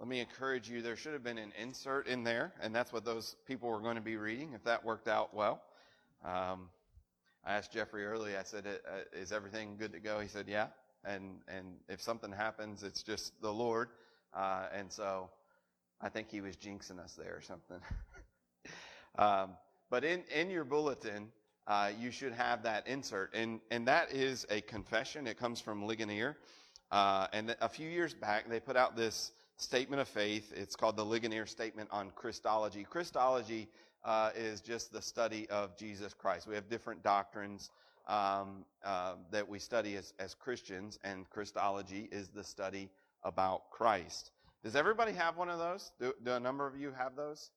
let me encourage you. There should have been an insert in there, and that's what those people were going to be reading. If that worked out well, um, I asked Jeffrey early. I said, uh, "Is everything good to go?" He said, "Yeah." And and if something happens, it's just the Lord. Uh, and so, I think he was jinxing us there or something. um, but in in your bulletin, uh, you should have that insert, and and that is a confession. It comes from Ligonier, uh, and a few years back they put out this statement of faith. It's called the Ligonier Statement on Christology. Christology uh, is just the study of Jesus Christ. We have different doctrines um, uh, that we study as, as Christians, and Christology is the study about Christ. Does everybody have one of those? Do, do a number of you have those?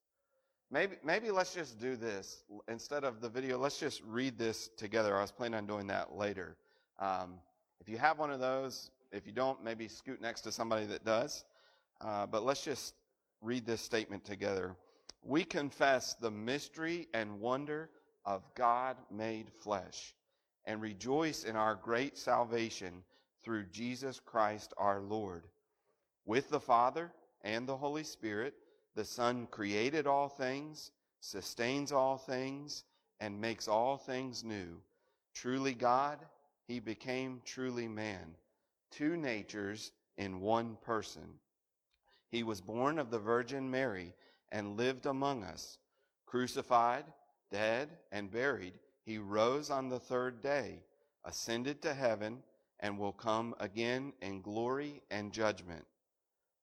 Maybe, maybe let's just do this. Instead of the video, let's just read this together. I was planning on doing that later. Um, if you have one of those, if you don't, maybe scoot next to somebody that does. Uh, but let's just read this statement together. We confess the mystery and wonder of God made flesh and rejoice in our great salvation through Jesus Christ our Lord. With the Father and the Holy Spirit, the Son created all things, sustains all things, and makes all things new. Truly God, he became truly man, two natures in one person. He was born of the Virgin Mary and lived among us. Crucified, dead, and buried, he rose on the third day, ascended to heaven, and will come again in glory and judgment.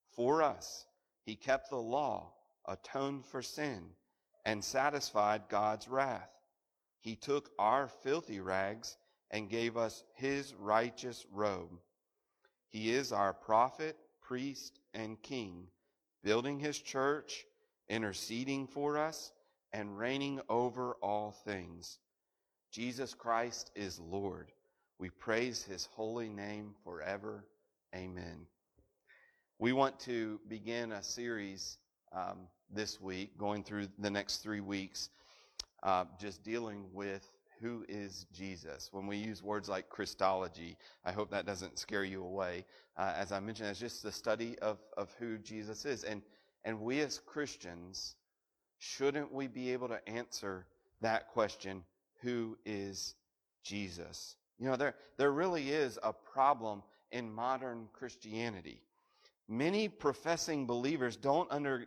For us, he kept the law, atoned for sin, and satisfied God's wrath. He took our filthy rags and gave us his righteous robe. He is our prophet, priest, and king, building his church interceding for us, and reigning over all things. Jesus Christ is Lord. We praise his holy name forever. Amen. We want to begin a series um, this week, going through the next three weeks, uh, just dealing with who is Jesus. When we use words like Christology, I hope that doesn't scare you away. Uh, as I mentioned, it's just the study of, of who Jesus is. And and we as Christians, shouldn't we be able to answer that question, who is Jesus? You know, there, there really is a problem in modern Christianity. Many professing believers don't under,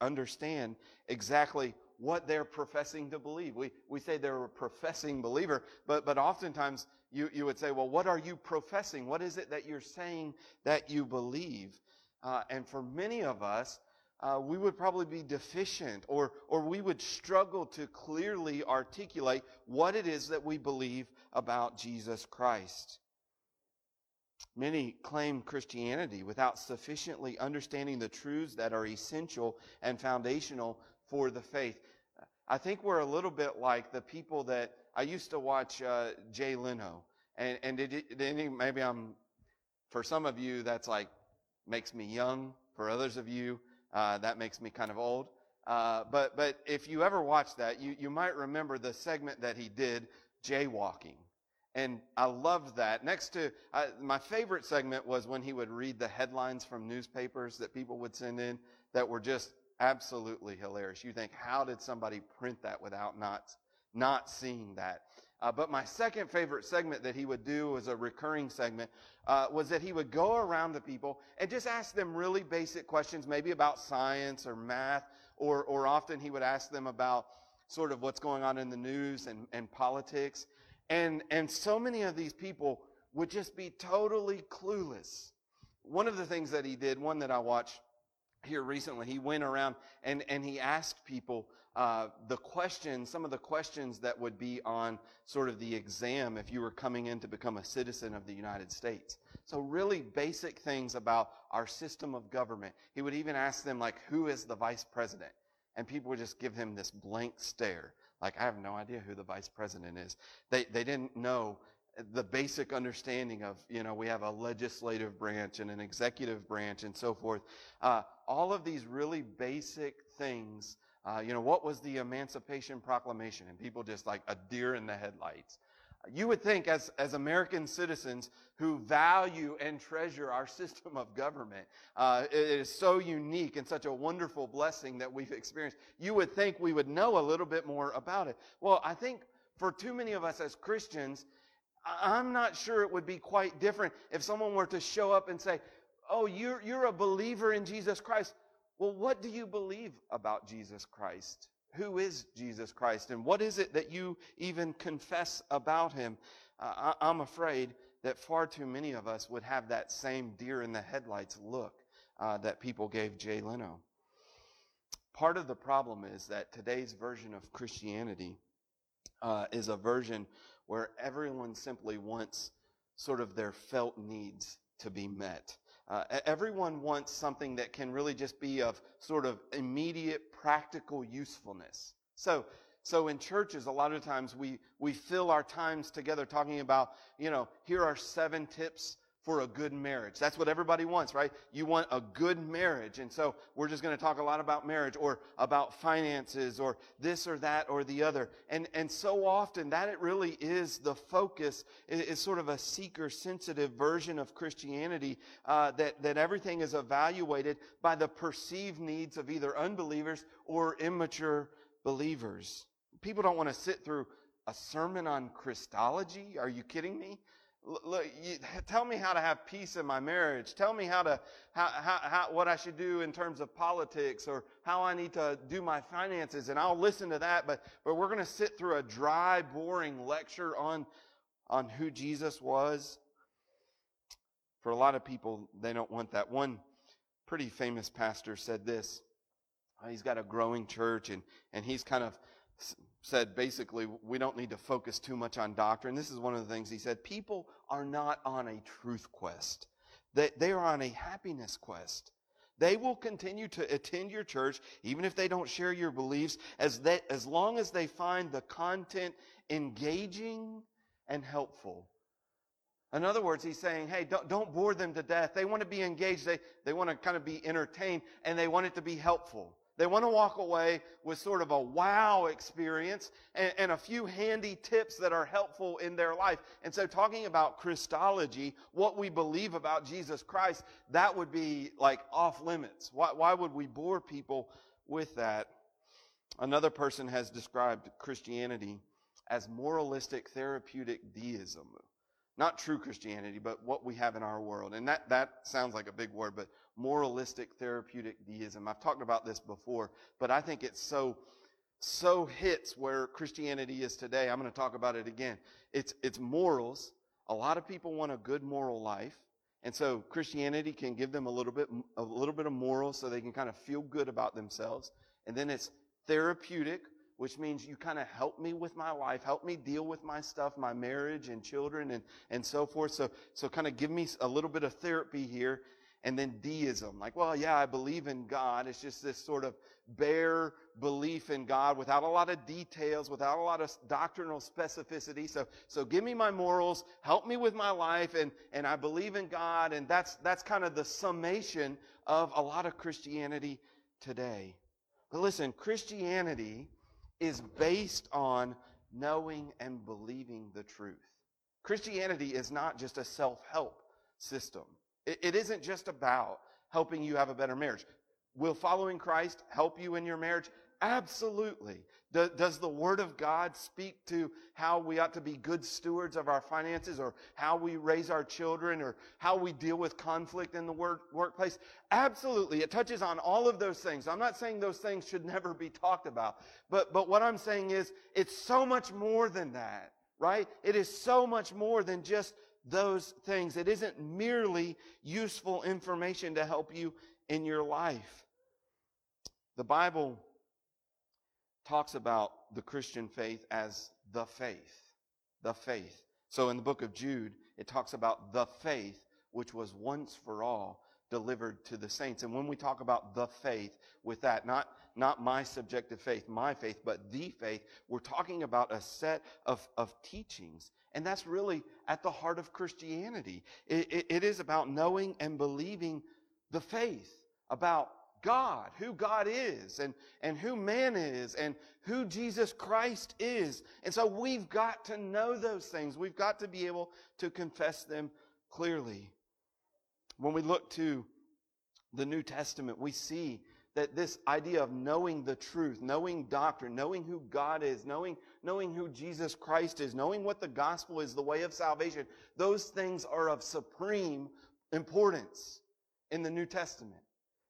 understand exactly what they're professing to believe. We, we say they're a professing believer, but, but oftentimes you, you would say, well, what are you professing? What is it that you're saying that you believe? Uh, and for many of us, uh, we would probably be deficient or, or we would struggle to clearly articulate what it is that we believe about Jesus Christ. Many claim Christianity without sufficiently understanding the truths that are essential and foundational for the faith. I think we're a little bit like the people that I used to watch uh, Jay Leno. And, and did, did maybe I'm, for some of you, that's like, makes me young. For others of you, uh, that makes me kind of old. Uh, but, but if you ever watch that, you, you might remember the segment that he did, jaywalking. And I loved that. Next to uh, my favorite segment was when he would read the headlines from newspapers that people would send in that were just absolutely hilarious. You think, how did somebody print that without not, not seeing that? Uh, but my second favorite segment that he would do was a recurring segment, uh, was that he would go around to people and just ask them really basic questions, maybe about science or math, or, or often he would ask them about sort of what's going on in the news and, and politics. And, and so many of these people would just be totally clueless. One of the things that he did, one that I watched here recently, he went around and, and he asked people uh, the questions, some of the questions that would be on sort of the exam if you were coming in to become a citizen of the United States. So really basic things about our system of government. He would even ask them like, who is the vice president? And people would just give him this blank stare. Like, I have no idea who the vice president is. They, they didn't know the basic understanding of, you know, we have a legislative branch and an executive branch and so forth. Uh, all of these really basic things uh, you know, what was the Emancipation Proclamation? And people just like a deer in the headlights. You would think, as, as American citizens who value and treasure our system of government, uh, it is so unique and such a wonderful blessing that we've experienced. You would think we would know a little bit more about it. Well, I think for too many of us as Christians, I'm not sure it would be quite different if someone were to show up and say, Oh, you're, you're a believer in Jesus Christ. Well, what do you believe about Jesus Christ? Who is Jesus Christ? And what is it that you even confess about him? Uh, I, I'm afraid that far too many of us would have that same deer in the headlights look uh, that people gave Jay Leno. Part of the problem is that today's version of Christianity uh, is a version where everyone simply wants sort of their felt needs to be met. Uh, everyone wants something that can really just be of sort of immediate practical usefulness. So, so in churches, a lot of times we, we fill our times together talking about, you know, here are seven tips for a good marriage. That's what everybody wants, right? You want a good marriage. And so we're just going to talk a lot about marriage or about finances or this or that or the other. And, and so often that it really is the focus is, is sort of a seeker sensitive version of Christianity uh, that, that everything is evaluated by the perceived needs of either unbelievers or immature believers. People don't want to sit through a sermon on Christology. Are you kidding me? Look, you, tell me how to have peace in my marriage. Tell me how to, how, how, how, what I should do in terms of politics or how I need to do my finances. And I'll listen to that. But, but we're going to sit through a dry, boring lecture on, on who Jesus was. For a lot of people, they don't want that. One pretty famous pastor said this. He's got a growing church and, and he's kind of said basically we don't need to focus too much on doctrine. This is one of the things he said. People are not on a truth quest. They, they are on a happiness quest. They will continue to attend your church, even if they don't share your beliefs, as, they, as long as they find the content engaging and helpful. In other words, he's saying, hey, don't, don't bore them to death. They want to be engaged. They, they want to kind of be entertained, and they want it to be helpful. They want to walk away with sort of a wow experience and, and, a few handy tips that are helpful in their life. And so, talking about Christology, what we believe about Jesus Christ, that would be like off limits. Why, why would we bore people with that? Another person has described Christianity as moralistic therapeutic deism. Not true Christianity, but what we have in our world. And that, that sounds like a big word, but moralistic therapeutic deism. I've talked about this before, but I think it so so hits where Christianity is today. I'm going to talk about it again. It's it's morals. A lot of people want a good moral life. And so Christianity can give them a little bit a little bit of morals so they can kind of feel good about themselves. And then it's therapeutic, which means you kind of help me with my life, help me deal with my stuff, my marriage and children and, and so forth. So, so kind of give me a little bit of therapy here and then deism. Like, well, yeah, I believe in God. It's just this sort of bare belief in God without a lot of details, without a lot of doctrinal specificity. So, so give me my morals, help me with my life, and, and I believe in God. And that's, that's kind of the summation of a lot of Christianity today. But listen, Christianity is based on knowing and believing the truth. Christianity is not just a self-help system. It, it isn't just about helping you have a better marriage. Will following Christ help you in your marriage? Absolutely. Do, does the Word of God speak to how we ought to be good stewards of our finances or how we raise our children or how we deal with conflict in the work, workplace? Absolutely. It touches on all of those things. I'm not saying those things should never be talked about. But, but what I'm saying is it's so much more than that, right? It is so much more than just those things. It isn't merely useful information to help you in your life. The Bible talks about the Christian faith as the faith. The faith. So in the book of Jude, it talks about the faith which was once for all delivered to the saints. And when we talk about the faith with that, not, not my subjective faith, my faith, but the faith, we're talking about a set of, of teachings and that's really at the heart of Christianity. It, it, it is about knowing and believing the faith, about God, who God is, and, and who man is, and who Jesus Christ is. And so we've got to know those things. We've got to be able to confess them clearly. When we look to the New Testament, we see that this idea of knowing the truth, knowing doctrine, knowing who God is, knowing, knowing who Jesus Christ is, knowing what the gospel is, the way of salvation, those things are of supreme importance in the New Testament.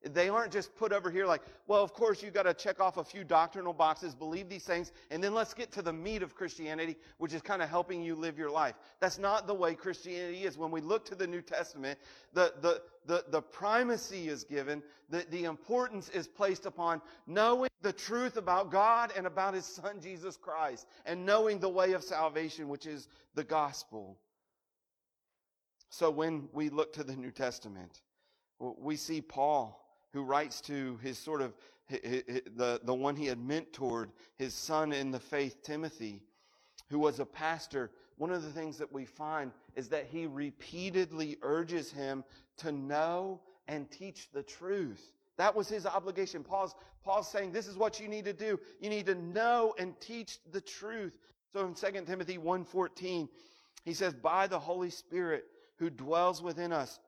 They aren't just put over here like, well, of course you've got to check off a few doctrinal boxes, believe these things, and then let's get to the meat of Christianity, which is kind of helping you live your life. That's not the way Christianity is. When we look to the New Testament, the, the, the, the primacy is given, the, the importance is placed upon knowing the truth about God and about His Son, Jesus Christ, and knowing the way of salvation, which is the gospel. So when we look to the New Testament, we see Paul who writes to his sort of the, the one he had mentored, his son in the faith, Timothy, who was a pastor. One of the things that we find is that he repeatedly urges him to know and teach the truth. That was his obligation. Paul's, Paul's saying, this is what you need to do. You need to know and teach the truth. So in 2 Timothy 1.14, he says, by the Holy Spirit who dwells within us,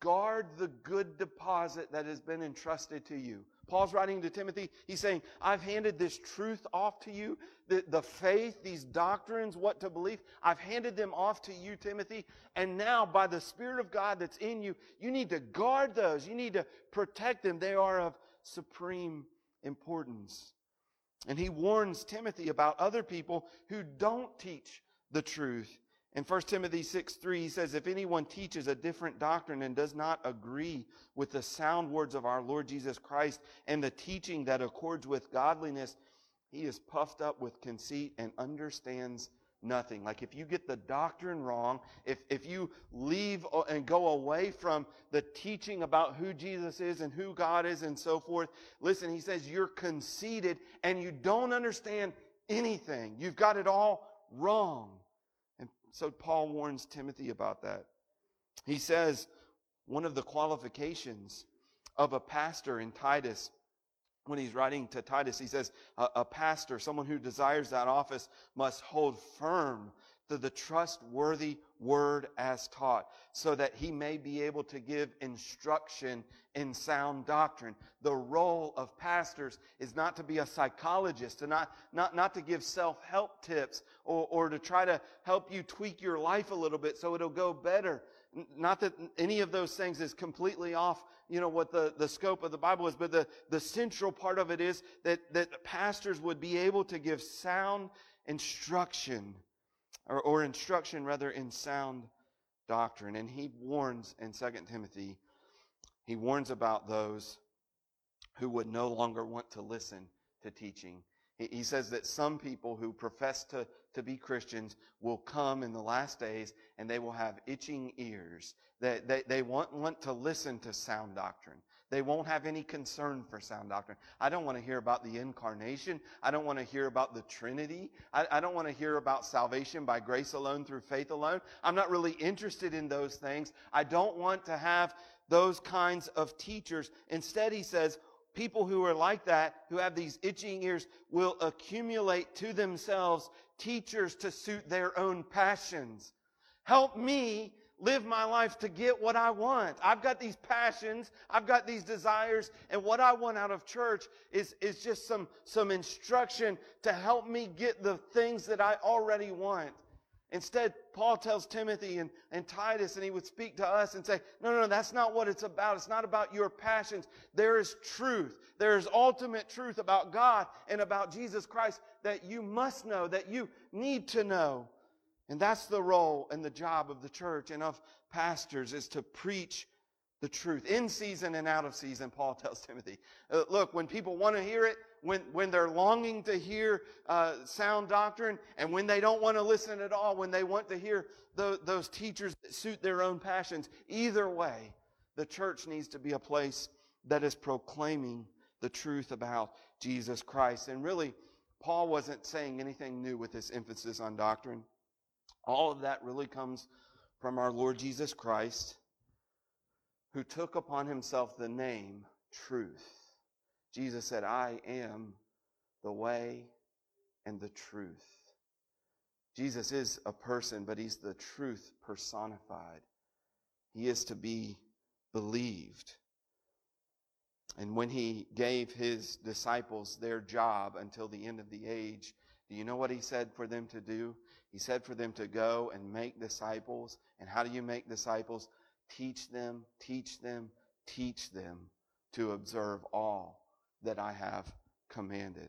Guard the good deposit that has been entrusted to you. Paul's writing to Timothy. He's saying, I've handed this truth off to you, the, the faith, these doctrines, what to believe. I've handed them off to you, Timothy. And now, by the Spirit of God that's in you, you need to guard those. You need to protect them. They are of supreme importance. And he warns Timothy about other people who don't teach the truth in 1 Timothy 6 3, he says, If anyone teaches a different doctrine and does not agree with the sound words of our Lord Jesus Christ and the teaching that accords with godliness, he is puffed up with conceit and understands nothing. Like if you get the doctrine wrong, if, if you leave and go away from the teaching about who Jesus is and who God is and so forth, listen, he says you're conceited and you don't understand anything. You've got it all wrong. So Paul warns Timothy about that. He says one of the qualifications of a pastor in Titus, when he's writing to Titus, he says a, a pastor, someone who desires that office, must hold firm the trustworthy word as taught, so that he may be able to give instruction in sound doctrine. The role of pastors is not to be a psychologist, and not, not, not to give self-help tips or, or to try to help you tweak your life a little bit so it'll go better. Not that any of those things is completely off, you know, what the, the scope of the Bible is, but the, the central part of it is that, that pastors would be able to give sound instruction or, or instruction rather in sound doctrine. And he warns in 2 Timothy, he warns about those who would no longer want to listen to teaching. He, he says that some people who profess to, to be Christians will come in the last days and they will have itching ears. They, they, they want, want to listen to sound doctrine. They won't have any concern for sound doctrine. I don't want to hear about the incarnation. I don't want to hear about the Trinity. I, I, don't want to hear about salvation by grace alone through faith alone. I'm not really interested in those things. I don't want to have those kinds of teachers. Instead, he says, people who are like that, who have these itching ears, will accumulate to themselves teachers to suit their own passions. Help me live my life to get what I want. I've got these passions, I've got these desires, and what I want out of church is, is just some, some instruction to help me get the things that I already want. Instead, Paul tells Timothy and, and Titus, and he would speak to us and say, No, no, no, that's not what it's about. It's not about your passions. There is truth. There is ultimate truth about God and about Jesus Christ that you must know, that you need to know. And that's the role and the job of the church and of pastors is to preach the truth in season and out of season, Paul tells Timothy. Uh, look, when people want to hear it, when, when they're longing to hear uh, sound doctrine, and when they don't want to listen at all, when they want to hear the, those teachers that suit their own passions, either way, the church needs to be a place that is proclaiming the truth about Jesus Christ. And really, Paul wasn't saying anything new with this emphasis on doctrine. All of that really comes from our Lord Jesus Christ, who took upon himself the name truth. Jesus said, I am the way and the truth. Jesus is a person, but he's the truth personified. He is to be believed. And when he gave his disciples their job until the end of the age, do you know what he said for them to do? He said for them to go and make disciples. And how do you make disciples? Teach them, teach them, teach them to observe all that I have commanded.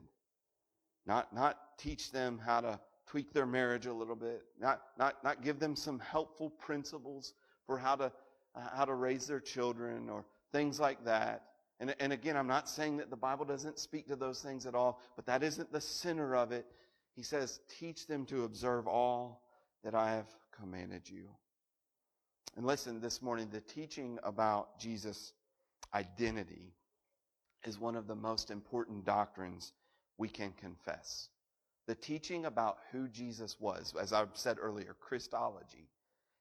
Not, not teach them how to tweak their marriage a little bit. Not, not, not give them some helpful principles for how to, uh, how to raise their children or things like that. And, and again, I'm not saying that the Bible doesn't speak to those things at all, but that isn't the center of it. He says, teach them to observe all that I have commanded you. And listen, this morning, the teaching about Jesus' identity is one of the most important doctrines we can confess. The teaching about who Jesus was, as I've said earlier, Christology,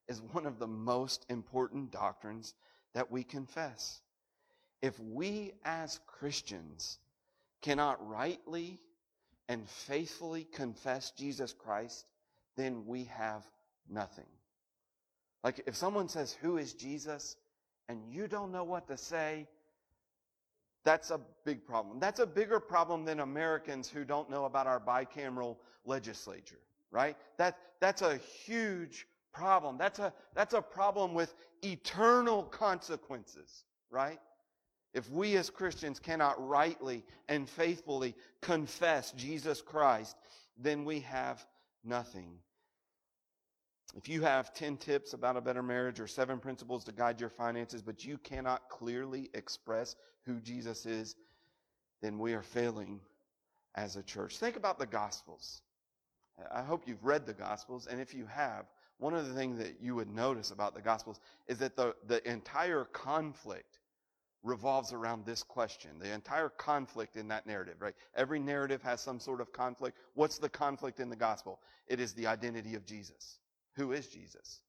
is one of the most important doctrines that we confess. If we as Christians cannot rightly and faithfully confess Jesus Christ, then we have nothing. Like if someone says, Who is Jesus? and you don't know what to say, that's a big problem. That's a bigger problem than Americans who don't know about our bicameral legislature, right? That, that's a huge problem. That's a, that's a problem with eternal consequences, right? If we as Christians cannot rightly and faithfully confess Jesus Christ, then we have nothing. If you have 10 tips about a better marriage or seven principles to guide your finances, but you cannot clearly express who Jesus is, then we are failing as a church. Think about the Gospels. I hope you've read the Gospels, and if you have, one of the things that you would notice about the Gospels is that the, the entire conflict revolves around this question. The entire conflict in that narrative, right? Every narrative has some sort of conflict. What's the conflict in the Gospel? It is the identity of Jesus. Who is Jesus?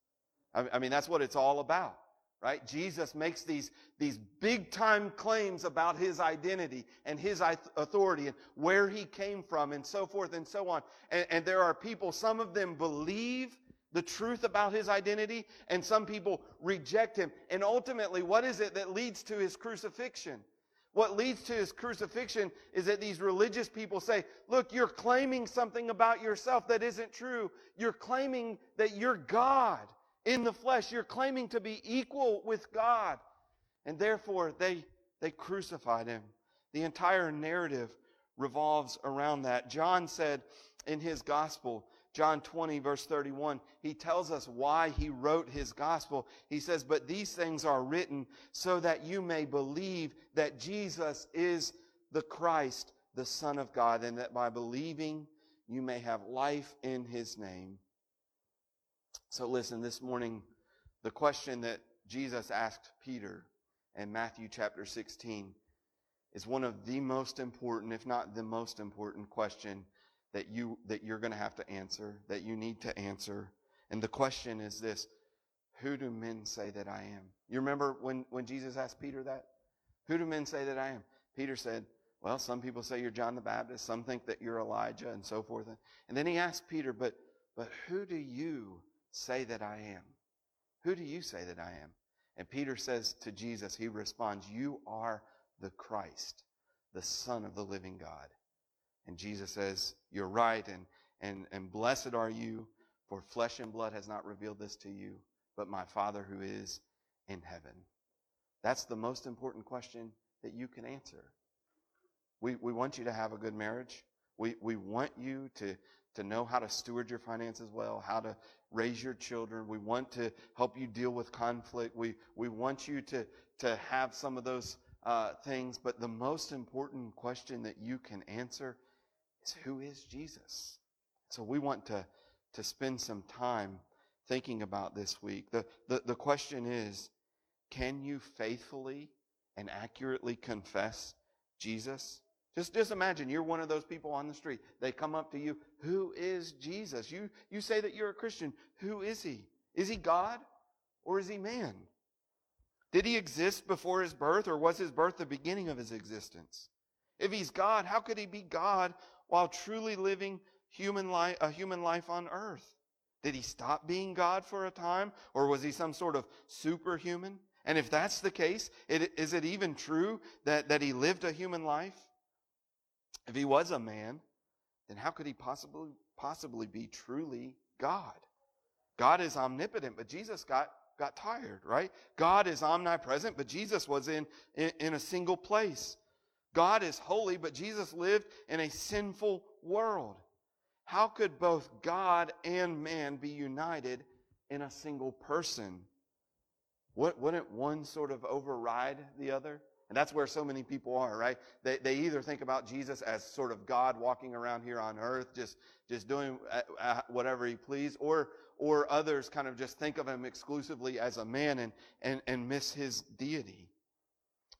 I mean, that's what it's all about, right? Jesus makes these, these big time claims about his identity and his authority and where he came from and so forth and so on. And, and there are people, some of them believe the truth about his identity and some people reject him. And ultimately, what is it that leads to his crucifixion? What leads to his crucifixion is that these religious people say, look, you're claiming something about yourself that isn't true. You're claiming that you're God in the flesh. You're claiming to be equal with God. And therefore, they, they crucified him. The entire narrative revolves around that. John said in his gospel, John 20, verse 31, he tells us why he wrote his gospel. He says, But these things are written so that you may believe that Jesus is the Christ, the Son of God, and that by believing you may have life in his name. So listen, this morning, the question that Jesus asked Peter in Matthew chapter 16 is one of the most important, if not the most important question that you that you're going to have to answer, that you need to answer. And the question is this, who do men say that I am? You remember when, when Jesus asked Peter that? Who do men say that I am? Peter said, well, some people say you're John the Baptist, some think that you're Elijah, and so forth. And then he asked Peter, but, but who do you say that I am? Who do you say that I am? And Peter says to Jesus, he responds, You are the Christ, the Son of the living God. And Jesus says, You're right, and, and, and blessed are you, for flesh and blood has not revealed this to you, but my Father who is in heaven. That's the most important question that you can answer. We, we want you to have a good marriage. We, we want you to, to know how to steward your finances well, how to raise your children. We want to help you deal with conflict. We, we want you to, to have some of those uh, things. But the most important question that you can answer is who is Jesus? So we want to, to spend some time thinking about this week. The, the, the question is, can you faithfully and accurately confess Jesus? Just, just imagine you're one of those people on the street. They come up to you. Who is Jesus? You, you say that you're a Christian. Who is he? Is he God or is he man? Did he exist before his birth or was his birth the beginning of his existence? If he's God, how could he be God while truly living human life, a human life on earth? Did he stop being God for a time? Or was he some sort of superhuman? And if that's the case, it, is it even true that, that he lived a human life? If he was a man, then how could he possibly, possibly be truly God? God is omnipotent, but Jesus got, got tired, right? God is omnipresent, but Jesus was in, in, in a single place. God is holy, but Jesus lived in a sinful world. How could both God and man be united in a single person? Wouldn't one sort of override the other? And that's where so many people are, right? They, they either think about Jesus as sort of God walking around here on earth, just, just doing uh, uh, whatever he pleased, or, or others kind of just think of him exclusively as a man and, and, and miss his deity.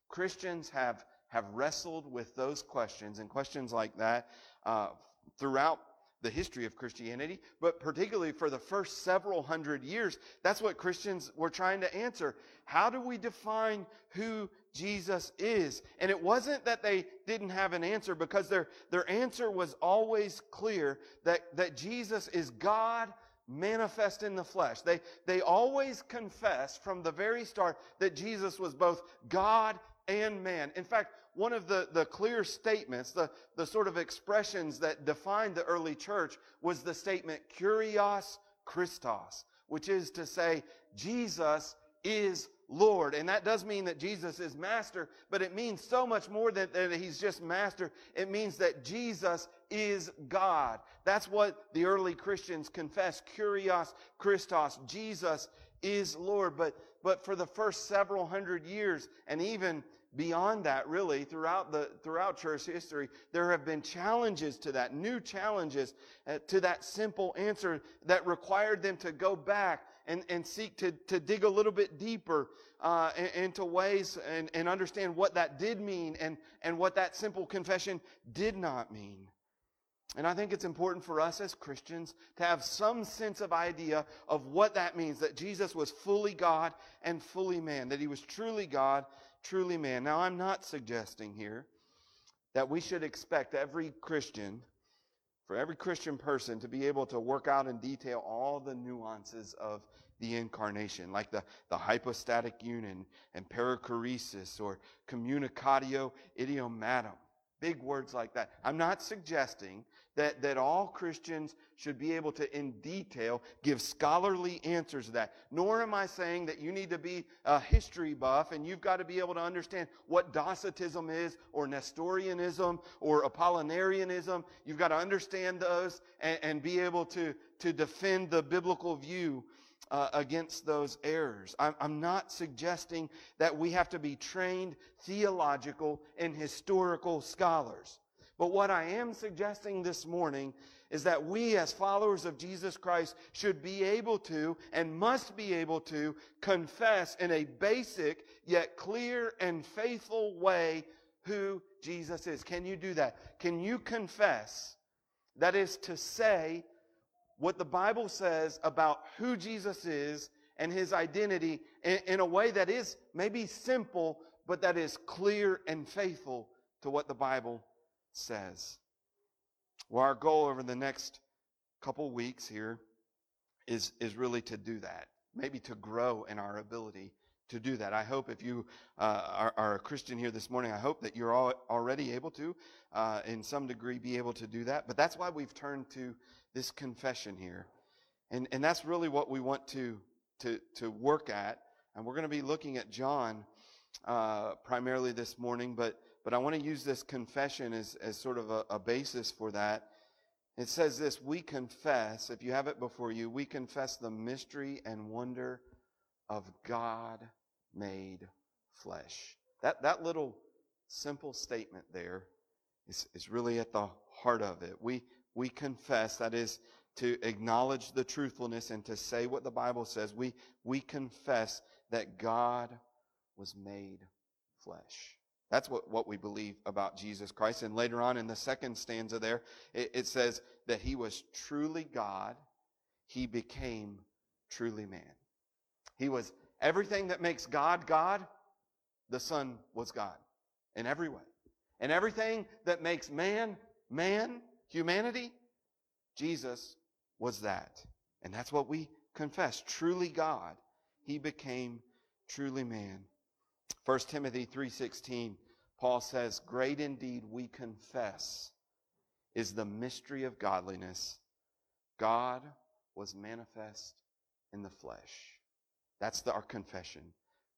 Christians have, have wrestled with those questions and questions like that uh, throughout the history of Christianity, but particularly for the first several hundred years, that's what Christians were trying to answer. How do we define who Jesus is? And it wasn't that they didn't have an answer because their, their answer was always clear that, that Jesus is God manifest in the flesh. They, they always confessed from the very start that Jesus was both God and man. In fact, one of the, the clear statements, the, the sort of expressions that defined the early church was the statement Kurios Christos, which is to say, Jesus is Lord. And that does mean that Jesus is master, but it means so much more than that he's just master. It means that Jesus is God. That's what the early Christians confess. Kurios Christos. Jesus is Lord. But, but for the first several hundred years, and even beyond that really throughout the throughout church history there have been challenges to that new challenges uh, to that simple answer that required them to go back and, and seek to, to dig a little bit deeper uh, into ways and, and understand what that did mean and, and what that simple confession did not mean. And I think it's important for us as Christians to have some sense of idea of what that means that Jesus was fully God and fully man, that he was truly God truly man. Now, I'm not suggesting here that we should expect every Christian, for every Christian person, to be able to work out in detail all the nuances of the incarnation, like the, the hypostatic union and perichoresis or communicatio idiomatum. Big words like that. I'm not suggesting that, that all Christians should be able to, in detail, give scholarly answers to that. Nor am I saying that you need to be a history buff and you've got to be able to understand what Docetism is or Nestorianism or Apollinarianism. You've got to understand those and, and be able to, to defend the biblical view uh, against those errors. I'm, I'm not suggesting that we have to be trained theological and historical scholars. But what I am suggesting this morning is that we, as followers of Jesus Christ, should be able to and must be able to confess in a basic yet clear and faithful way who Jesus is. Can you do that? Can you confess? That is to say what the Bible says about who Jesus is and his identity in, in a way that is maybe simple, but that is clear and faithful to what the Bible says. Well, our goal over the next couple weeks here is, is really to do that, maybe to grow in our ability to do that. I hope if you uh, are, are, a Christian here this morning, I hope that you're all already able to, uh, in some degree, be able to do that. But that's why we've turned to this confession here. And, and that's really what we want to, to, to work at. And we're going to be looking at John uh, primarily this morning, but but I want to use this confession as, as sort of a, a basis for that. It says this We confess, if you have it before you, we confess the mystery and wonder of God made flesh. That, that little simple statement there is, is really at the heart of it. We, we confess, that is to acknowledge the truthfulness and to say what the Bible says. We, we confess that God was made flesh. That's what, what we believe about Jesus Christ. And later on in the second stanza there, it, it says that he was truly God. He became truly man. He was everything that makes God God. The Son was God in every way. And everything that makes man, man, humanity, Jesus was that. And that's what we confess. Truly God. He became truly man. 1 Timothy 3:16 Paul says, "Great indeed we confess is the mystery of godliness. God was manifest in the flesh." That's the, our confession.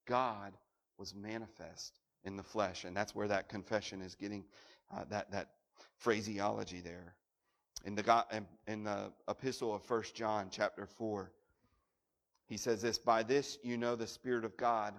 God was manifest in the flesh, and that's where that confession is getting uh, that that phraseology there. In the in the epistle of 1 John chapter 4, he says this, "By this you know the spirit of God.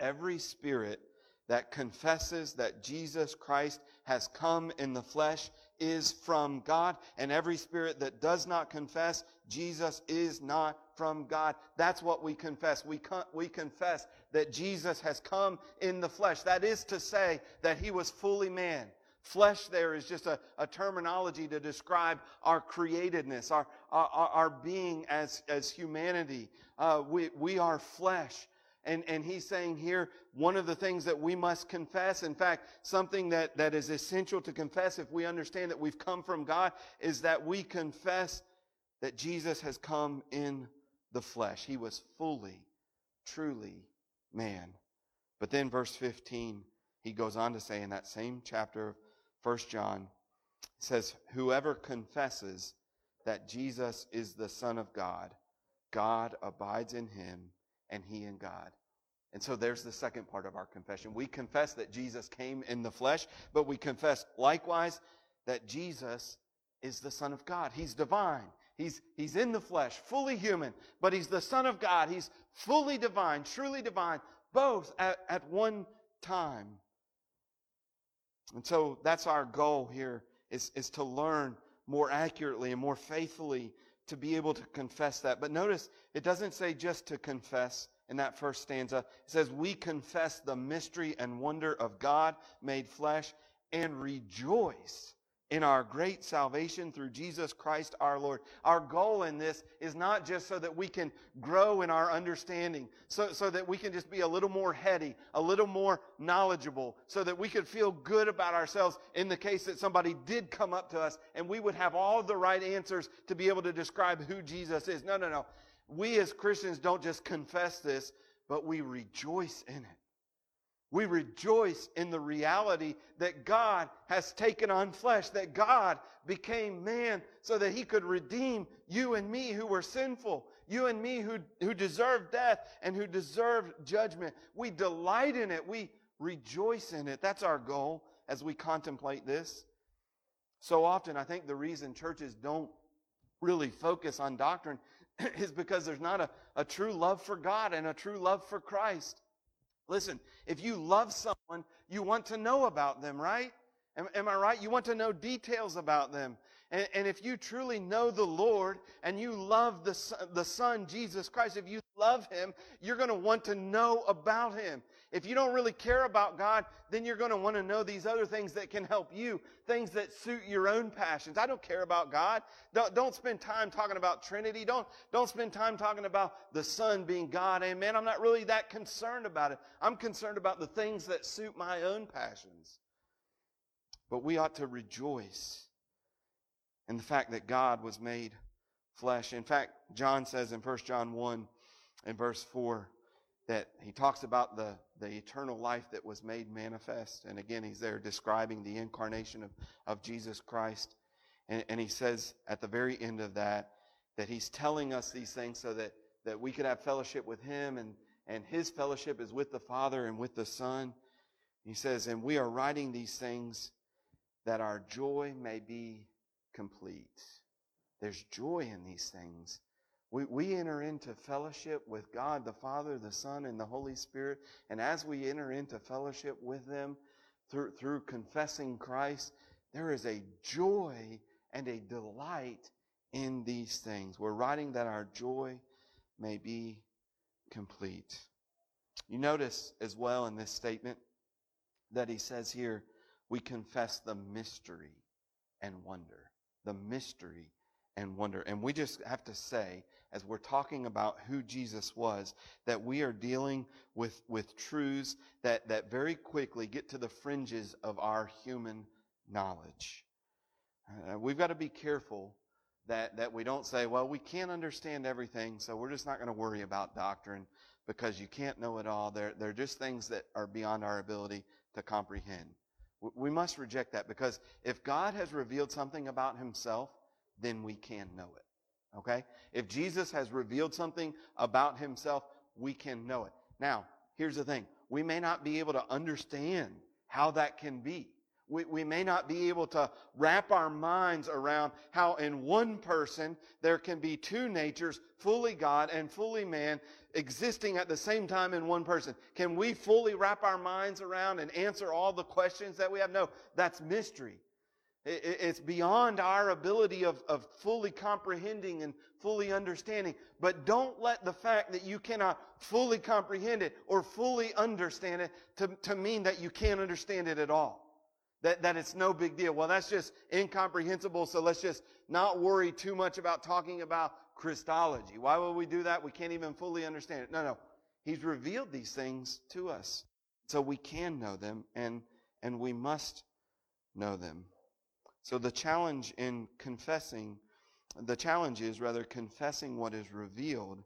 Every spirit that confesses that Jesus Christ has come in the flesh is from God, and every spirit that does not confess Jesus is not from God. That's what we confess. We, con- we confess that Jesus has come in the flesh. That is to say that he was fully man. Flesh there is just a, a terminology to describe our createdness, our, our, our being as, as humanity. Uh, we, we are flesh. And, and he's saying here, one of the things that we must confess, in fact, something that, that is essential to confess if we understand that we've come from God, is that we confess that Jesus has come in the flesh. He was fully, truly man. But then, verse 15, he goes on to say in that same chapter of 1 John, says, Whoever confesses that Jesus is the Son of God, God abides in him and he in God. And so there's the second part of our confession. We confess that Jesus came in the flesh, but we confess likewise that Jesus is the Son of God. He's divine. He's, he's in the flesh, fully human, but he's the Son of God. He's fully divine, truly divine, both at, at one time. And so that's our goal here is, is to learn more accurately and more faithfully to be able to confess that. But notice, it doesn't say just to confess in that first stanza. It says, We confess the mystery and wonder of God made flesh and rejoice in our great salvation through Jesus Christ our Lord. Our goal in this is not just so that we can grow in our understanding, so, so that we can just be a little more heady, a little more knowledgeable, so that we could feel good about ourselves in the case that somebody did come up to us and we would have all the right answers to be able to describe who Jesus is. No, no, no. We as Christians don't just confess this, but we rejoice in it. We rejoice in the reality that God has taken on flesh, that God became man so that he could redeem you and me who were sinful, you and me who, who deserved death and who deserved judgment. We delight in it. We rejoice in it. That's our goal as we contemplate this. So often, I think the reason churches don't really focus on doctrine is because there's not a, a true love for God and a true love for Christ. Listen, if you love someone, you want to know about them, right? Am, am I right? You want to know details about them. And, and, if you truly know the Lord and you love the, the Son, Jesus Christ, if you love Him, you're going to want to know about Him. If you don't really care about God, then you're going to want to know these other things that can help you, things that suit your own passions. I don't care about God. Don't, don't spend time talking about Trinity. Don't, don't spend time talking about the Son being God. Amen. I'm not really that concerned about it. I'm concerned about the things that suit my own passions. But we ought to rejoice in the fact that God was made flesh. In fact, John says in 1 John 1 and verse 4 that he talks about the, the eternal life that was made manifest. And again, he's there describing the incarnation of, of Jesus Christ. And, and he says at the very end of that, that he's telling us these things so that, that we could have fellowship with him and, and his fellowship is with the Father and with the Son. He says, and we are writing these things that our joy may be complete. There's joy in these things. We, we enter into fellowship with God, the Father, the Son, and the Holy Spirit. And as we enter into fellowship with them through, through confessing Christ, there is a joy and a delight in these things. We're writing that our joy may be complete. You notice as well in this statement that he says here, we confess the mystery and wonder the mystery and wonder. And we just have to say, as we're talking about who Jesus was, that we are dealing with, with truths that, that very quickly get to the fringes of our human knowledge. Uh, we've got to be careful that, that we don't say, well, we can't understand everything, so we're just not going to worry about doctrine because you can't know it all. They're, they're just things that are beyond our ability to comprehend. We must reject that because if God has revealed something about himself, then we can know it. Okay? If Jesus has revealed something about himself, we can know it. Now, here's the thing. We may not be able to understand how that can be. We, we may not be able to wrap our minds around how in one person there can be two natures, fully God and fully man, existing at the same time in one person. Can we fully wrap our minds around and answer all the questions that we have? No, that's mystery. It's beyond our ability of, of fully comprehending and fully understanding. But don't let the fact that you cannot fully comprehend it or fully understand it to, to mean that you can't understand it at all. That, that it's no big deal. Well, that's just incomprehensible, so let's just not worry too much about talking about Christology. Why would we do that? We can't even fully understand it. No, no. He's revealed these things to us. So we can know them and, and we must know them. So the challenge in confessing, the challenge is rather confessing what is revealed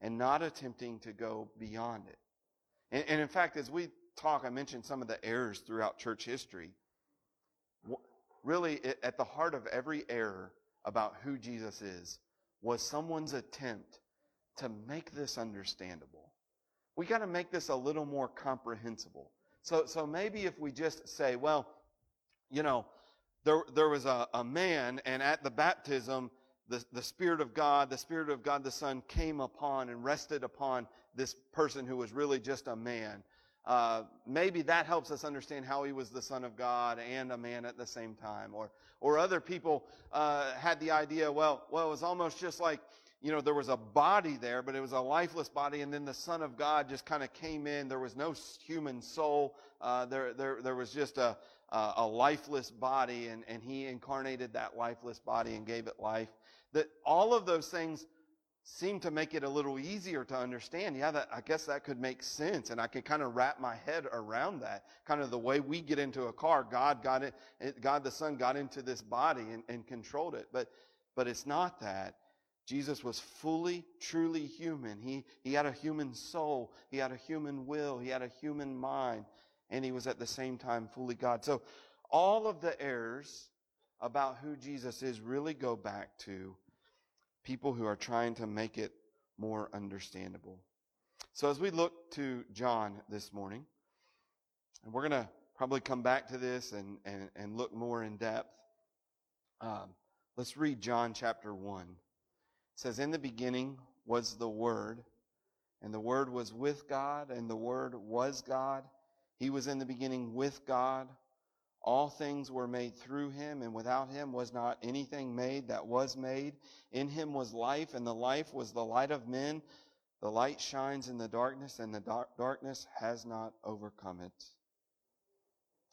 and not attempting to go beyond it. And, and in fact, as we talk, I mentioned some of the errors throughout church history. Really, at the heart of every error about who Jesus is was someone's attempt to make this understandable. We got to make this a little more comprehensible. So, so maybe if we just say, well, you know, there, there was a, a man, and at the baptism, the, the Spirit of God, the Spirit of God the Son came upon and rested upon this person who was really just a man. Uh, maybe that helps us understand how he was the Son of God and a man at the same time. Or, or other people uh, had the idea, well, well, it was almost just like, you know, there was a body there, but it was a lifeless body, and then the Son of God just kind of came in. There was no human soul. Uh, there, there, there was just a, a lifeless body, and, and he incarnated that lifeless body and gave it life. That all of those things seem to make it a little easier to understand. Yeah, that, I guess that could make sense, and I can kind of wrap my head around that. Kind of the way we get into a car, God got it, God the Son got into this body and, and controlled it. But, but it's not that. Jesus was fully, truly human. He, he had a human soul. He had a human will. He had a human mind and he was at the same time fully God. So all of the errors about who Jesus is really go back to people who are trying to make it more understandable. So as we look to John this morning, and we're going to probably come back to this and, and, and look more in depth. Um, let's read John chapter 1. It says, In the beginning was the Word, and the Word was with God, and the Word was God. He was in the beginning with God. All things were made through him, and without him was not anything made that was made. In him was life, and the life was the light of men. The light shines in the darkness, and the dark darkness has not overcome it.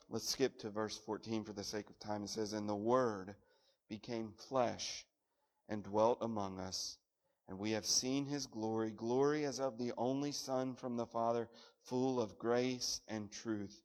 Let's skip to verse 14 for the sake of time. It says, And the Word became flesh and dwelt among us, and we have seen his glory, glory as of the only Son from the Father, full of grace and truth.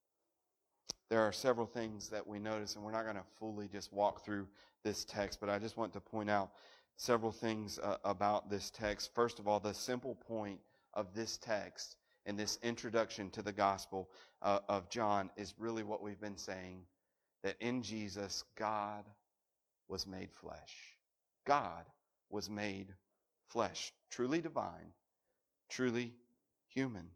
There are several things that we notice, and we're not going to fully just walk through this text, but I just want to point out several things uh, about this text. First of all, the simple point of this text and this introduction to the gospel uh, of John is really what we've been saying that in Jesus, God was made flesh. God was made flesh, truly divine, truly human.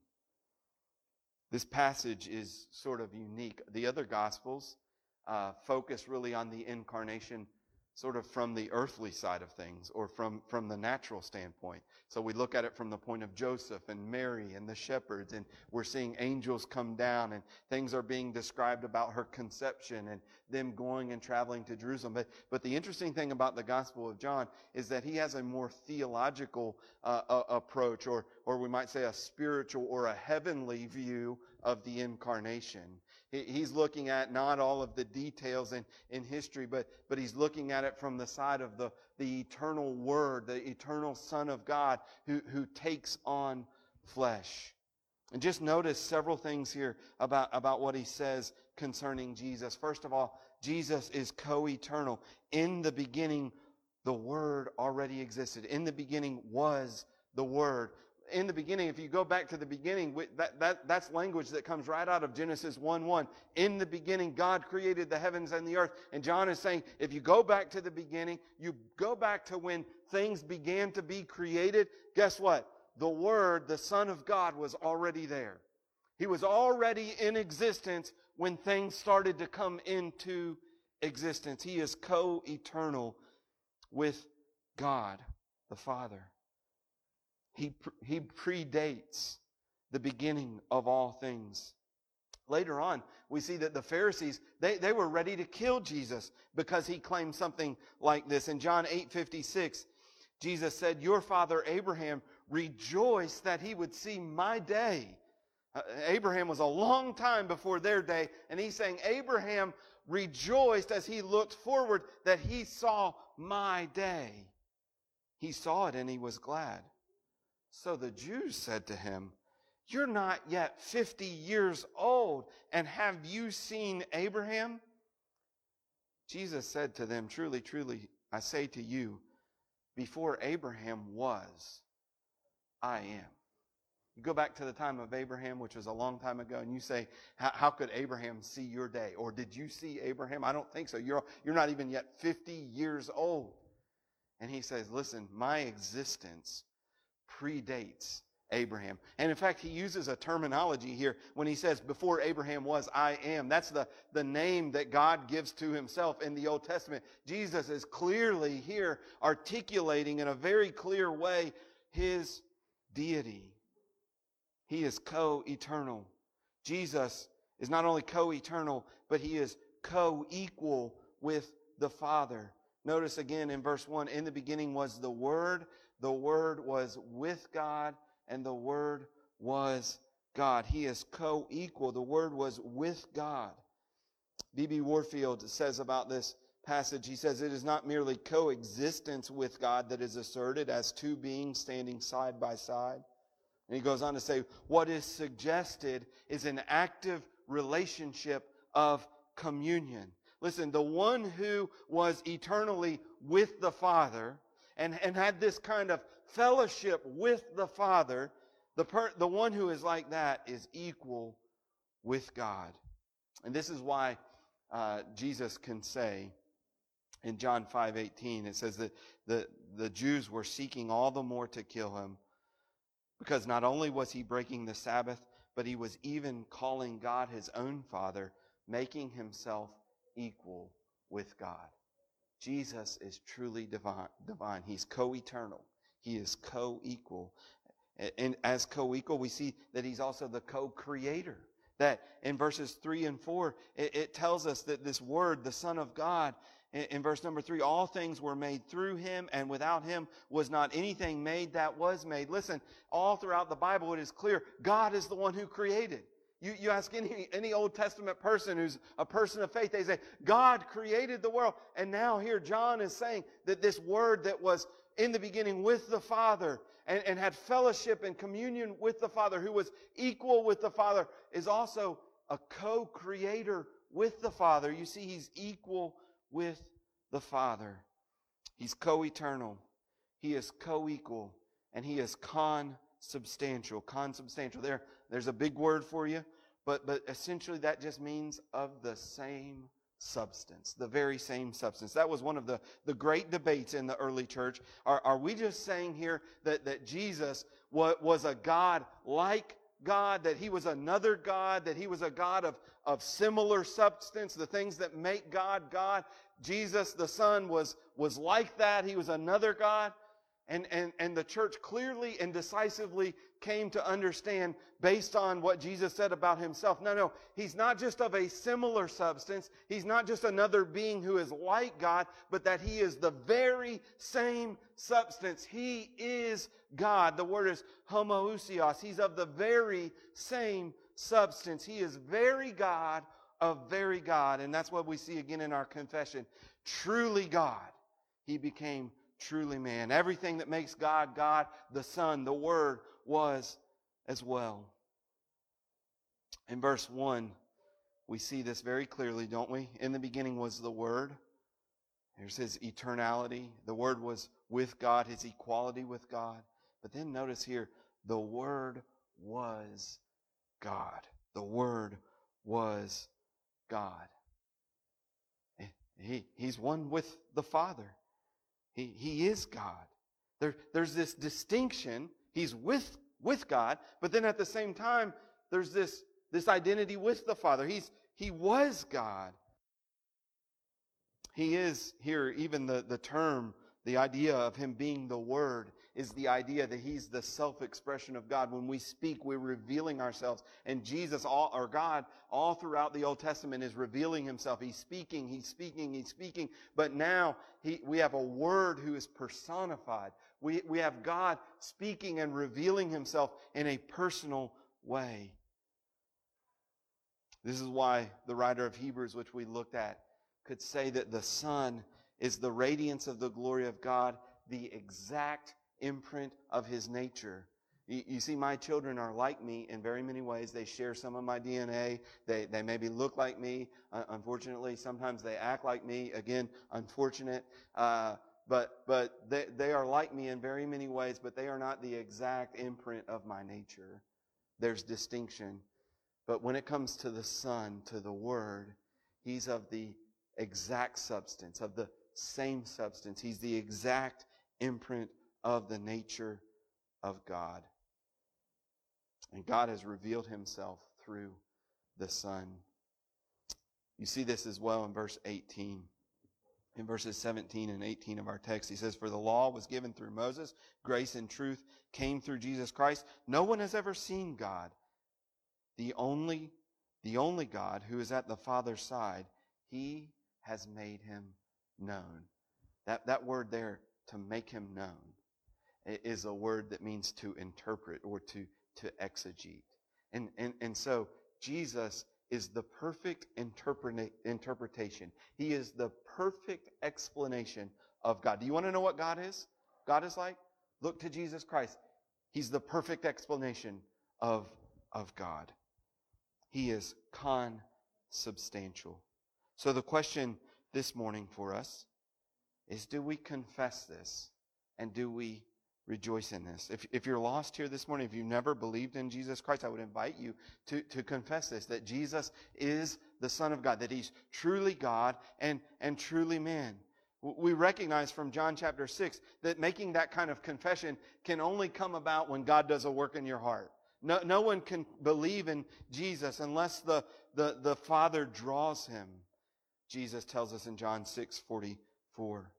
This passage is sort of unique. The other Gospels uh, focus really on the incarnation sort of from the earthly side of things or from, from the natural standpoint. So we look at it from the point of Joseph and Mary and the shepherds, and we're seeing angels come down, and things are being described about her conception and them going and traveling to Jerusalem. But, but the interesting thing about the Gospel of John is that he has a more theological uh, uh, approach, or, or we might say a spiritual or a heavenly view of the incarnation. He's looking at not all of the details in, in history, but, but he's looking at it from the side of the, the eternal Word, the eternal Son of God who, who takes on flesh. And just notice several things here about, about what he says concerning Jesus. First of all, Jesus is co eternal. In the beginning, the Word already existed. In the beginning was the Word in the beginning, if you go back to the beginning, that, that, that's language that comes right out of Genesis 1 1. In the beginning, God created the heavens and the earth. And John is saying, if you go back to the beginning, you go back to when things began to be created, guess what? The Word, the Son of God, was already there. He was already in existence when things started to come into existence. He is co eternal with God the Father. He, he predates the beginning of all things. Later on, we see that the Pharisees, they, they were ready to kill Jesus because he claimed something like this. In John 8 56, Jesus said, Your father Abraham rejoiced that he would see my day. Uh, Abraham was a long time before their day, and he's saying, Abraham rejoiced as he looked forward that he saw my day. He saw it and he was glad. So the Jews said to him, You're not yet 50 years old, and have you seen Abraham? Jesus said to them, Truly, truly, I say to you, before Abraham was, I am. You go back to the time of Abraham, which was a long time ago, and you say, How could Abraham see your day? Or did you see Abraham? I don't think so. You're, you're not even yet 50 years old. And he says, Listen, my existence predates Abraham. And in fact, he uses a terminology here when he says, Before Abraham was, I am. That's the, the name that God gives to himself in the Old Testament. Jesus is clearly here articulating in a very clear way his deity. He is co eternal. Jesus is not only co eternal, but he is co equal with the Father. Notice again in verse 1 In the beginning was the Word, the Word was with God, and the Word was God. He is co equal. The Word was with God. B.B. Warfield says about this passage, he says, It is not merely coexistence with God that is asserted as two beings standing side by side. And he goes on to say, What is suggested is an active relationship of communion. Listen, the one who was eternally with the Father and, and had this kind of fellowship with the Father, the, per, the one who is like that is equal with God. And this is why uh, Jesus can say in John 5:18, it says that the, the Jews were seeking all the more to kill him because not only was he breaking the Sabbath, but he was even calling God his own Father, making himself equal with God. Jesus is truly divine. divine. He's co-eternal. He is co-equal. And as co-equal, we see that he's also the co-creator. That in verses 3 and 4, it, it tells us that this word, the Son of God, in, in verse number 3, all things were made through him, and without him was not anything made that was made. Listen, all throughout the Bible, it is clear God is the one who created. You, you ask any, any Old Testament person who's a person of faith, they say, God created the world. And now here John is saying that this word that was in the beginning with the Father and, and had fellowship and communion with the Father, who was equal with the Father, is also a co-creator with the Father. You see, he's equal with the Father. He's co-eternal. He is co-equal. And he is consubstantial. Consubstantial. There, there's a big word for you, but, but essentially that just means of the same substance, the very same substance. That was one of the, the great debates in the early church. Are, are we just saying here that, that Jesus was, was a God like God, that he was another God, that he was a God of, of similar substance, the things that make God God. Jesus, the Son, was, was like that. He was another God. And, and, and the church clearly and decisively came to understand based on what Jesus said about himself. No, no, he's not just of a similar substance. He's not just another being who is like God, but that he is the very same substance. He is God. The word is homoousios. He's of the very same substance. He is very God of very God. And that's what we see again in our confession. Truly God. He became truly man. Everything that makes God God, the Son, the Word, was as well. In verse 1, we see this very clearly, don't we? In the beginning was the Word. There's his eternality. The Word was with God, his equality with God. But then notice here, the Word was God. The Word was God. He, he's one with the Father. He, he is God. There, there's this distinction. He's with, with God, but then at the same time, there's this, this identity with the Father. He's, he was God. He is here, even the, the term, the idea of him being the Word is the idea that he's the self-expression of God. When we speak, we're revealing ourselves. And Jesus, all, or God, all throughout the Old Testament is revealing himself. He's speaking, he's speaking, he's speaking. But now he, we have a word who is personified. We, we have God speaking and revealing himself in a personal way. This is why the writer of Hebrews, which we looked at, could say that the Son is the radiance of the glory of God, the exact imprint of his nature. You, see, my children are like me in very many ways. They share some of my DNA. They, they maybe look like me. Uh, unfortunately, sometimes they act like me. Again, unfortunate. Uh, but but they, they are like me in very many ways, but they are not the exact imprint of my nature. There's distinction. But when it comes to the Son, to the Word, He's of the exact substance, of the same substance. He's the exact imprint of the nature of God. And God has revealed himself through the Son. You see this as well in verse 18. In verses 17 and 18 of our text, he says, For the law was given through Moses, grace and truth came through Jesus Christ. No one has ever seen God. The only, the only God who is at the Father's side, he has made him known. That, that word there, to make him known is a word that means to interpret or to, to exegete. And, and, and so Jesus is the perfect interpreta- interpretation. He is the perfect explanation of God. Do you want to know what God is? God is like? Look to Jesus Christ. He's the perfect explanation of, of God. He is consubstantial. So the question this morning for us is do we confess this and do we rejoice in this. If, if you're lost here this morning, if you've never believed in Jesus Christ, I would invite you to, to confess this, that Jesus is the Son of God, that He's truly God and, and truly man. We recognize from John chapter 6 that making that kind of confession can only come about when God does a work in your heart. No, no one can believe in Jesus unless the, the, the Father draws him. Jesus tells us in John 6 44.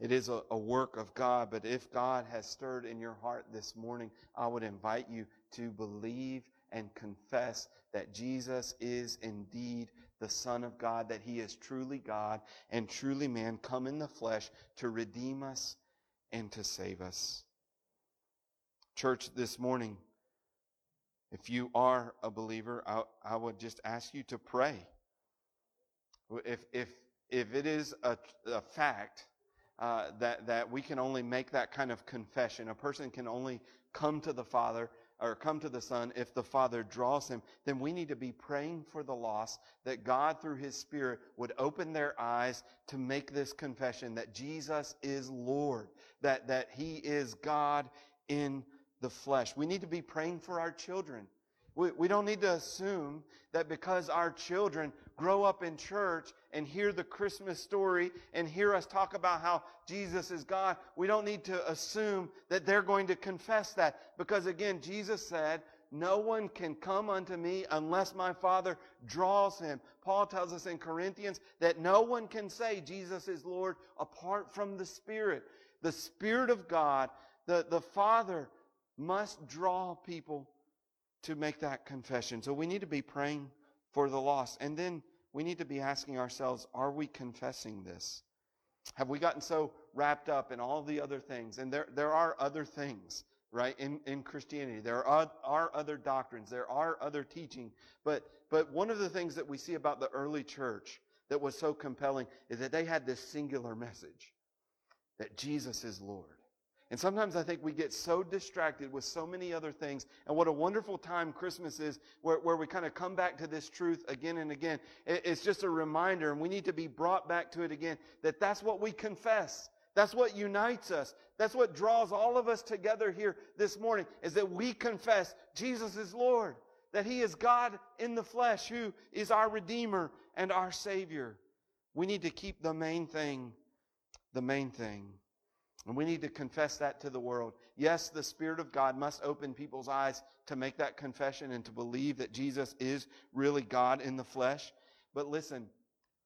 It is a, a, work of God, but if God has stirred in your heart this morning, I would invite you to believe and confess that Jesus is indeed the Son of God, that He is truly God and truly man, come in the flesh to redeem us and to save us. Church, this morning, if you are a believer, I, I would just ask you to pray. If, if, if it is a, a fact uh, that, that we can only make that kind of confession. A person can only come to the Father or come to the Son if the Father draws him, then we need to be praying for the lost that God through His Spirit would open their eyes to make this confession that Jesus is Lord, that, that He is God in the flesh. We need to be praying for our children. We, we don't need to assume that because our children grow up in church and hear the Christmas story and hear us talk about how Jesus is God, we don't need to assume that they're going to confess that. Because again, Jesus said, no one can come unto me unless my Father draws him. Paul tells us in Corinthians that no one can say Jesus is Lord apart from the Spirit. The Spirit of God, the, the Father must draw people to make that confession. So we need to be praying for the lost. And then we need to be asking ourselves, are we confessing this? Have we gotten so wrapped up in all the other things? And there, there are other things right, in, in Christianity. There are, are other doctrines, there are other teaching. But, but one of the things that we see about the early church that was so compelling is that they had this singular message that Jesus is Lord. And sometimes I think we get so distracted with so many other things. And what a wonderful time Christmas is where, where we kind of come back to this truth again and again. It, it's just a reminder, and we need to be brought back to it again, that that's what we confess. That's what unites us. That's what draws all of us together here this morning is that we confess Jesus is Lord, that He is God in the flesh who is our Redeemer and our Savior. We need to keep the main thing, the main thing. And we need to confess that to the world. Yes, the Spirit of God must open people's eyes to make that confession and to believe that Jesus is really God in the flesh. But listen,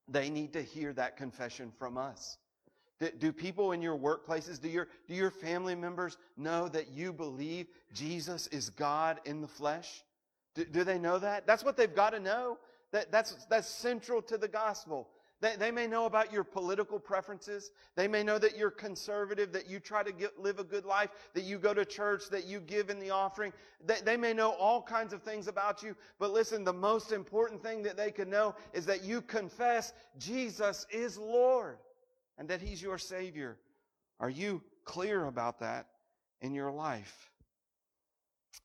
they need to hear that confession from us. Do, people in your workplaces, do your, do your family members know that you believe Jesus is God in the flesh? Do, do they know that? That's what they've got to know. That, that's, that's central to the gospel. They, they may know about your political preferences. They may know that you're conservative, that you try to get, live a good life, that you go to church, that you give in the offering. They, they may know all kinds of things about you. But listen, the most important thing that they can know is that you confess Jesus is Lord and that He's your Savior. Are you clear about that in your life?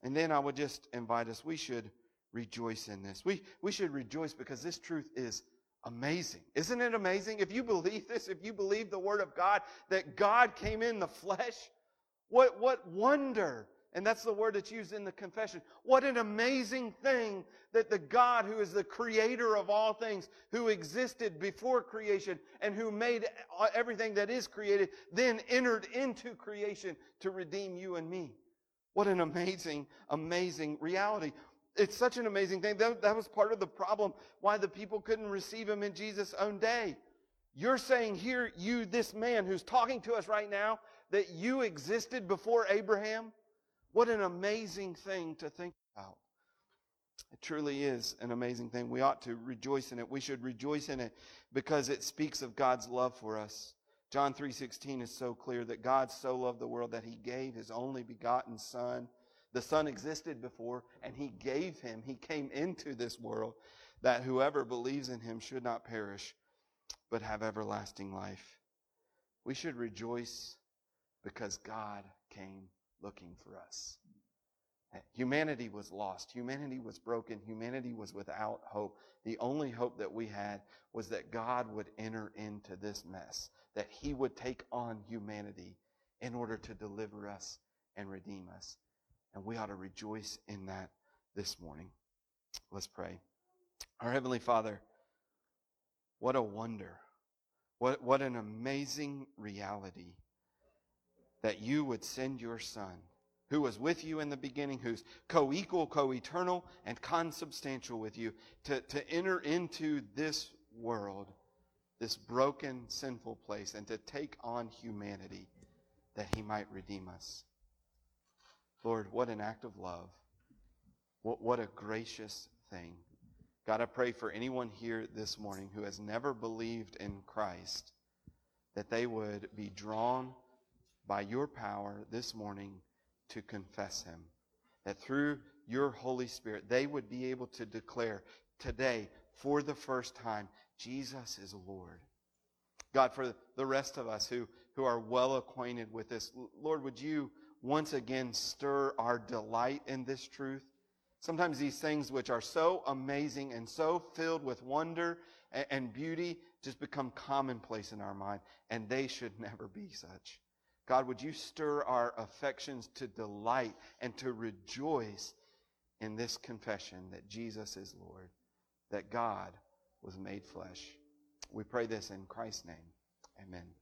And then I would just invite us, we should rejoice in this. We, we should rejoice because this truth is amazing. Isn't it amazing? If you believe this, if you believe the Word of God, that God came in the flesh, what, what wonder and that's the word that's used in the confession. What an amazing thing that the God who is the creator of all things, who existed before creation and who made everything that is created, then entered into creation to redeem you and me. What an amazing, amazing reality. It's such an amazing thing. That, that was part of the problem why the people couldn't receive him in Jesus' own day. You're saying here, you, this man who's talking to us right now, that you existed before Abraham? What an amazing thing to think about. It truly is an amazing thing. We ought to rejoice in it. We should rejoice in it because it speaks of God's love for us. John 3:16 is so clear that God so loved the world that he gave his only begotten son. The son existed before and he gave him. He came into this world that whoever believes in him should not perish but have everlasting life. We should rejoice because God came looking for us. Humanity was lost. Humanity was broken. Humanity was without hope. The only hope that we had was that God would enter into this mess, that He would take on humanity in order to deliver us and redeem us. And we ought to rejoice in that this morning. Let's pray. Our Heavenly Father, what a wonder. What, what an amazing reality that you would send your Son, who was with you in the beginning, who's co equal, co eternal, and consubstantial with you, to, to enter into this world, this broken, sinful place, and to take on humanity that he might redeem us. Lord, what an act of love. What, what a gracious thing. God, I pray for anyone here this morning who has never believed in Christ that they would be drawn by your power this morning to confess him. That through your Holy Spirit, they would be able to declare today, for the first time, Jesus is Lord. God, for the rest of us who, who are well acquainted with this, Lord, would you once again stir our delight in this truth? Sometimes these things which are so amazing and so filled with wonder and, beauty just become commonplace in our mind, and they should never be such. God, would you stir our affections to delight and to rejoice in this confession that Jesus is Lord, that God was made flesh. We pray this in Christ's name. Amen.